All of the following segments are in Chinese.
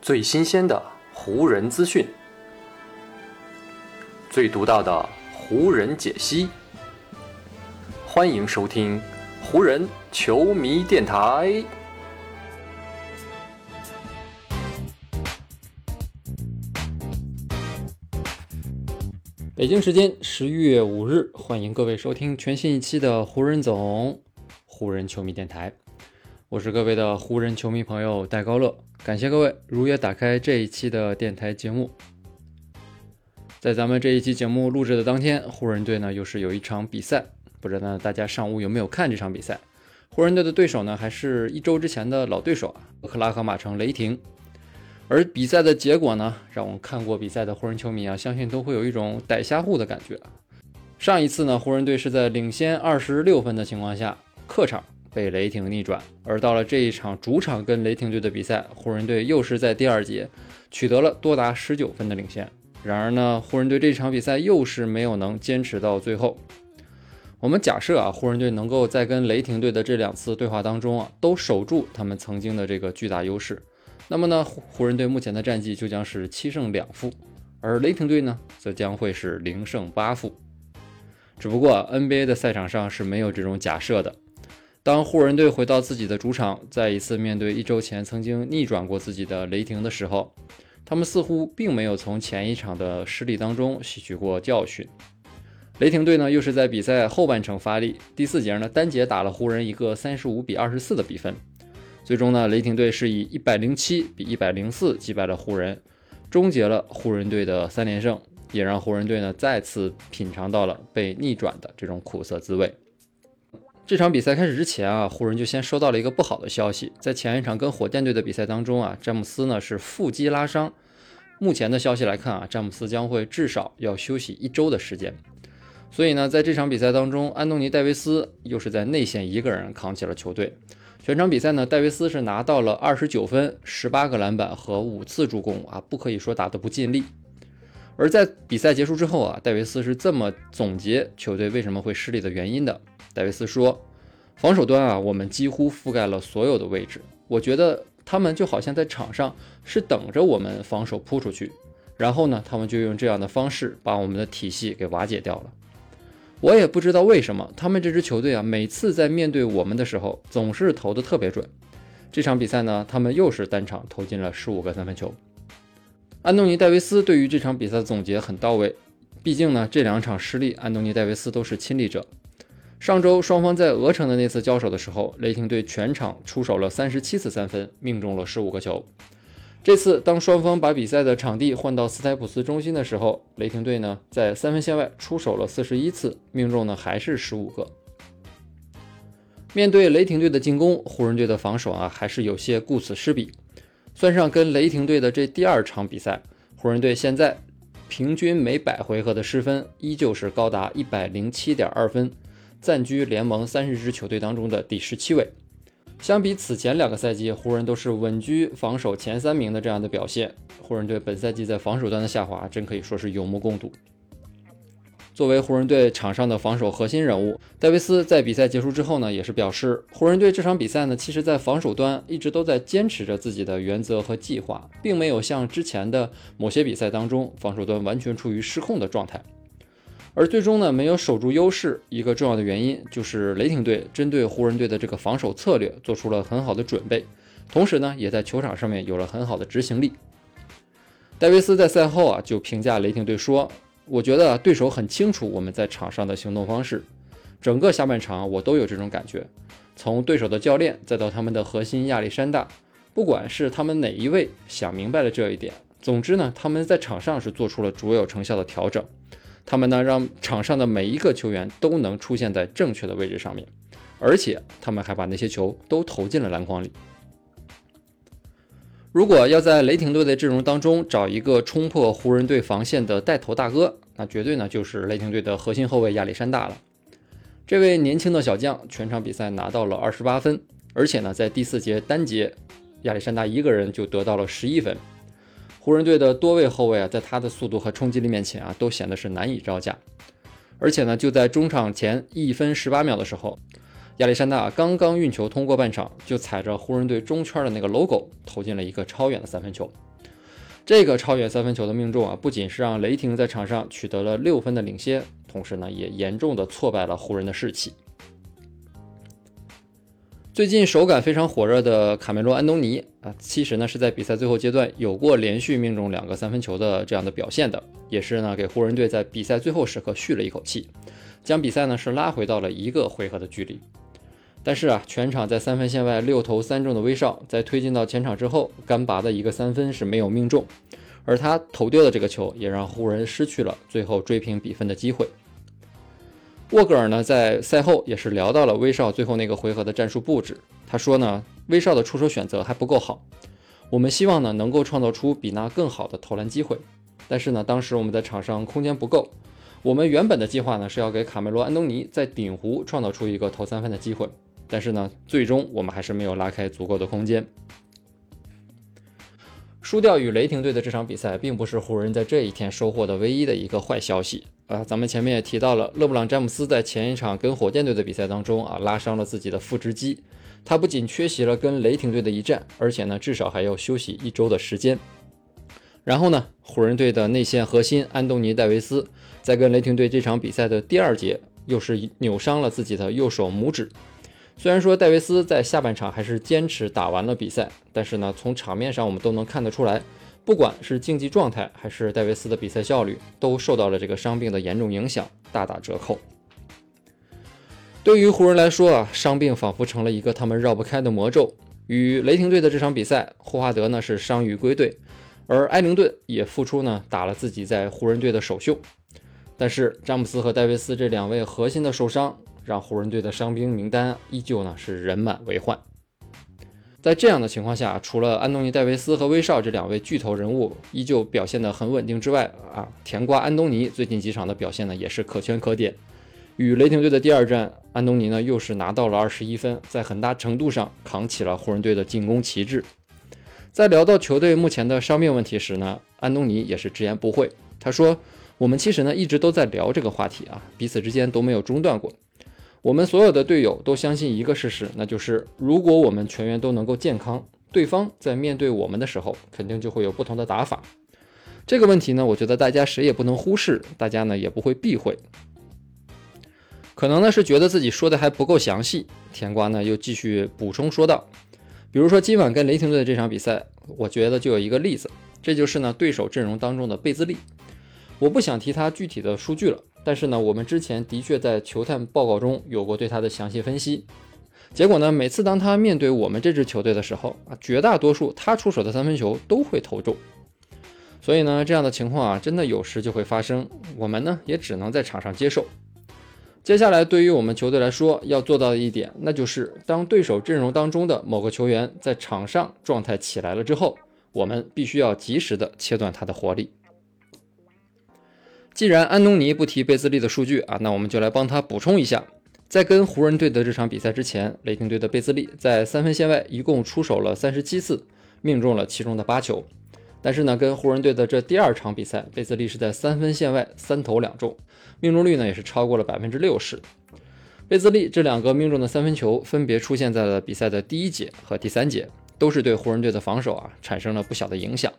最新鲜的湖人资讯，最独到的湖人解析。欢迎收听湖人球迷电台。北京时间十一月五日，欢迎各位收听全新一期的湖人总湖人球迷电台。我是各位的湖人球迷朋友戴高乐，感谢各位如约打开这一期的电台节目。在咱们这一期节目录制的当天，湖人队呢又是有一场比赛，不知道大家上午有没有看这场比赛？湖人队的对手呢还是一周之前的老对手啊，俄克拉荷马城雷霆。而比赛的结果呢，让我们看过比赛的湖人球迷啊，相信都会有一种逮瞎户的感觉。上一次呢，湖人队是在领先二十六分的情况下，客场被雷霆逆转；而到了这一场主场跟雷霆队的比赛，湖人队又是在第二节取得了多达十九分的领先。然而呢，湖人队这场比赛又是没有能坚持到最后。我们假设啊，湖人队能够在跟雷霆队的这两次对话当中啊，都守住他们曾经的这个巨大优势。那么呢，湖人队目前的战绩就将是七胜两负，而雷霆队呢，则将会是零胜八负。只不过 NBA 的赛场上是没有这种假设的。当湖人队回到自己的主场，再一次面对一周前曾经逆转过自己的雷霆的时候，他们似乎并没有从前一场的失利当中吸取过教训。雷霆队呢，又是在比赛后半程发力，第四节呢，单节打了湖人一个三十五比二十四的比分。最终呢，雷霆队是以一百零七比一百零四击败了湖人，终结了湖人队的三连胜，也让湖人队呢再次品尝到了被逆转的这种苦涩滋味。这场比赛开始之前啊，湖人就先收到了一个不好的消息，在前一场跟火箭队的比赛当中啊，詹姆斯呢是腹肌拉伤，目前的消息来看啊，詹姆斯将会至少要休息一周的时间，所以呢，在这场比赛当中，安东尼戴维斯又是在内线一个人扛起了球队。全场比赛呢，戴维斯是拿到了二十九分、十八个篮板和五次助攻啊，不可以说打得不尽力。而在比赛结束之后啊，戴维斯是这么总结球队为什么会失利的原因的。戴维斯说：“防守端啊，我们几乎覆盖了所有的位置，我觉得他们就好像在场上是等着我们防守扑出去，然后呢，他们就用这样的方式把我们的体系给瓦解掉了。”我也不知道为什么，他们这支球队啊，每次在面对我们的时候，总是投的特别准。这场比赛呢，他们又是单场投进了十五个三分球。安东尼·戴维斯对于这场比赛的总结很到位，毕竟呢，这两场失利，安东尼·戴维斯都是亲历者。上周双方在俄城的那次交手的时候，雷霆队全场出手了三十七次三分，命中了十五个球。这次，当双方把比赛的场地换到斯台普斯中心的时候，雷霆队呢在三分线外出手了四十一次，命中呢还是十五个。面对雷霆队的进攻，湖人队的防守啊还是有些顾此失彼。算上跟雷霆队的这第二场比赛，湖人队现在平均每百回合的失分依旧是高达一百零七点二分，暂居联盟三十支球队当中的第十七位。相比此前两个赛季，湖人都是稳居防守前三名的这样的表现。湖人队本赛季在防守端的下滑，真可以说是有目共睹。作为湖人队场上的防守核心人物，戴维斯在比赛结束之后呢，也是表示，湖人队这场比赛呢，其实在防守端一直都在坚持着自己的原则和计划，并没有像之前的某些比赛当中，防守端完全处于失控的状态。而最终呢，没有守住优势，一个重要的原因就是雷霆队针对湖人队的这个防守策略做出了很好的准备，同时呢，也在球场上面有了很好的执行力。戴维斯在赛后啊就评价雷霆队说：“我觉得对手很清楚我们在场上的行动方式，整个下半场我都有这种感觉。从对手的教练再到他们的核心亚历山大，不管是他们哪一位想明白了这一点，总之呢，他们在场上是做出了卓有成效的调整。”他们呢，让场上的每一个球员都能出现在正确的位置上面，而且他们还把那些球都投进了篮筐里。如果要在雷霆队的阵容当中找一个冲破湖人队防线的带头大哥，那绝对呢就是雷霆队的核心后卫亚历山大了。这位年轻的小将全场比赛拿到了二十八分，而且呢在第四节单节，亚历山大一个人就得到了十一分。湖人队的多位后卫啊，在他的速度和冲击力面前啊，都显得是难以招架。而且呢，就在中场前一分十八秒的时候，亚历山大刚刚运球通过半场，就踩着湖人队中圈的那个 logo 投进了一个超远的三分球。这个超远三分球的命中啊，不仅是让雷霆在场上取得了六分的领先，同时呢，也严重的挫败了湖人的士气。最近手感非常火热的卡梅罗·安东尼啊，其实呢是在比赛最后阶段有过连续命中两个三分球的这样的表现的，也是呢给湖人队在比赛最后时刻续了一口气，将比赛呢是拉回到了一个回合的距离。但是啊，全场在三分线外六投三中的威少，在推进到前场之后，干拔的一个三分是没有命中，而他投丢的这个球也让湖人失去了最后追平比分的机会。沃格尔呢，在赛后也是聊到了威少最后那个回合的战术布置。他说呢，威少的出手选择还不够好，我们希望呢能够创造出比那更好的投篮机会。但是呢，当时我们在场上空间不够，我们原本的计划呢是要给卡梅罗·安东尼在顶弧创造出一个投三分的机会，但是呢，最终我们还是没有拉开足够的空间。输掉与雷霆队的这场比赛，并不是湖人在这一天收获的唯一的一个坏消息。啊，咱们前面也提到了，勒布朗·詹姆斯在前一场跟火箭队的比赛当中啊，拉伤了自己的腹直肌，他不仅缺席了跟雷霆队的一战，而且呢，至少还要休息一周的时间。然后呢，湖人队的内线核心安东尼·戴维斯在跟雷霆队这场比赛的第二节，又是扭伤了自己的右手拇指。虽然说戴维斯在下半场还是坚持打完了比赛，但是呢，从场面上我们都能看得出来。不管是竞技状态还是戴维斯的比赛效率，都受到了这个伤病的严重影响，大打折扣。对于湖人来说啊，伤病仿佛成了一个他们绕不开的魔咒。与雷霆队的这场比赛，霍华德呢是伤愈归队，而埃灵顿也复出呢打了自己在湖人队的首秀。但是詹姆斯和戴维斯这两位核心的受伤，让湖人队的伤兵名单依旧呢是人满为患。在这样的情况下，除了安东尼·戴维斯和威少这两位巨头人物依旧表现得很稳定之外，啊，甜瓜安东尼最近几场的表现呢也是可圈可点。与雷霆队的第二战，安东尼呢又是拿到了二十一分，在很大程度上扛起了湖人队的进攻旗帜。在聊到球队目前的伤病问题时呢，安东尼也是直言不讳，他说：“我们其实呢一直都在聊这个话题啊，彼此之间都没有中断过。”我们所有的队友都相信一个事实，那就是如果我们全员都能够健康，对方在面对我们的时候，肯定就会有不同的打法。这个问题呢，我觉得大家谁也不能忽视，大家呢也不会避讳。可能呢是觉得自己说的还不够详细，甜瓜呢又继续补充说道：“比如说今晚跟雷霆队的这场比赛，我觉得就有一个例子，这就是呢对手阵容当中的贝兹利。我不想提他具体的数据了。”但是呢，我们之前的确在球探报告中有过对他的详细分析。结果呢，每次当他面对我们这支球队的时候啊，绝大多数他出手的三分球都会投中。所以呢，这样的情况啊，真的有时就会发生。我们呢，也只能在场上接受。接下来，对于我们球队来说，要做到的一点，那就是当对手阵容当中的某个球员在场上状态起来了之后，我们必须要及时的切断他的活力。既然安东尼不提贝兹利的数据啊，那我们就来帮他补充一下。在跟湖人队的这场比赛之前，雷霆队的贝兹利在三分线外一共出手了三十七次，命中了其中的八球。但是呢，跟湖人队的这第二场比赛，贝兹利是在三分线外三投两中，命中率呢也是超过了百分之六十。贝兹利这两个命中的三分球分别出现在了比赛的第一节和第三节，都是对湖人队的防守啊产生了不小的影响。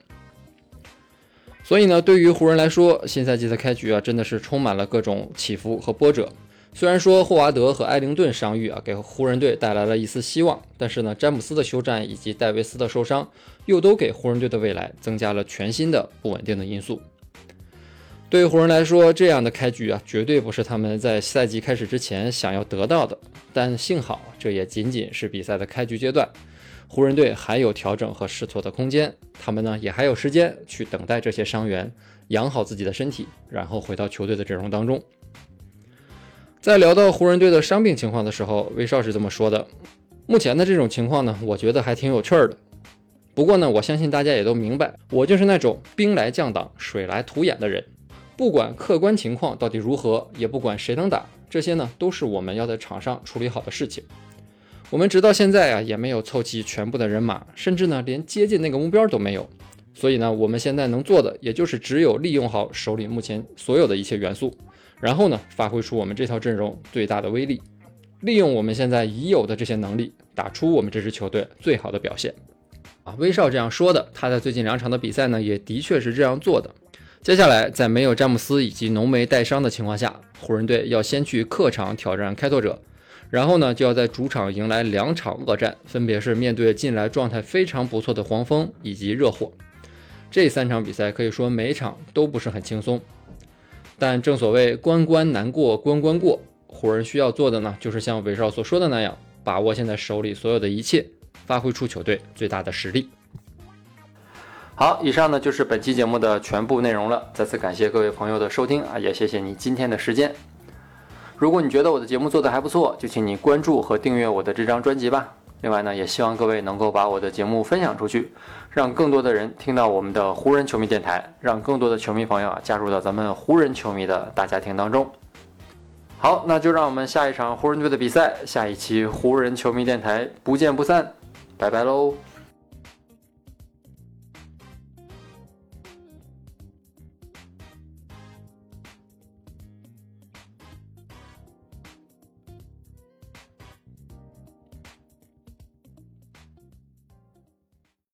所以呢，对于湖人来说，新赛季的开局啊，真的是充满了各种起伏和波折。虽然说霍华德和埃灵顿伤愈啊，给湖人队带来了一丝希望，但是呢，詹姆斯的休战以及戴维斯的受伤，又都给湖人队的未来增加了全新的不稳定的因素。对于湖人来说，这样的开局啊，绝对不是他们在赛季开始之前想要得到的。但幸好，这也仅仅是比赛的开局阶段。湖人队还有调整和试错的空间，他们呢也还有时间去等待这些伤员养好自己的身体，然后回到球队的阵容当中。在聊到湖人队的伤病情况的时候，威少是这么说的：目前的这种情况呢，我觉得还挺有趣儿的。不过呢，我相信大家也都明白，我就是那种兵来将挡，水来土掩的人。不管客观情况到底如何，也不管谁能打，这些呢都是我们要在场上处理好的事情。我们直到现在啊，也没有凑齐全部的人马，甚至呢，连接近那个目标都没有。所以呢，我们现在能做的，也就是只有利用好手里目前所有的一切元素，然后呢，发挥出我们这套阵容最大的威力。利用我们现在已有的这些能力，打出我们这支球队最好的表现。啊，威少这样说的，他在最近两场的比赛呢，也的确是这样做的。接下来，在没有詹姆斯以及浓眉带伤的情况下，湖人队要先去客场挑战开拓者，然后呢，就要在主场迎来两场恶战，分别是面对近来状态非常不错的黄蜂以及热火。这三场比赛可以说每场都不是很轻松，但正所谓关关难过关关过，湖人需要做的呢，就是像韦少所说的那样，把握现在手里所有的一切，发挥出球队最大的实力。好，以上呢就是本期节目的全部内容了。再次感谢各位朋友的收听啊，也谢谢你今天的时间。如果你觉得我的节目做得还不错，就请你关注和订阅我的这张专辑吧。另外呢，也希望各位能够把我的节目分享出去，让更多的人听到我们的湖人球迷电台，让更多的球迷朋友啊加入到咱们湖人球迷的大家庭当中。好，那就让我们下一场湖人队的比赛，下一期湖人球迷电台不见不散，拜拜喽。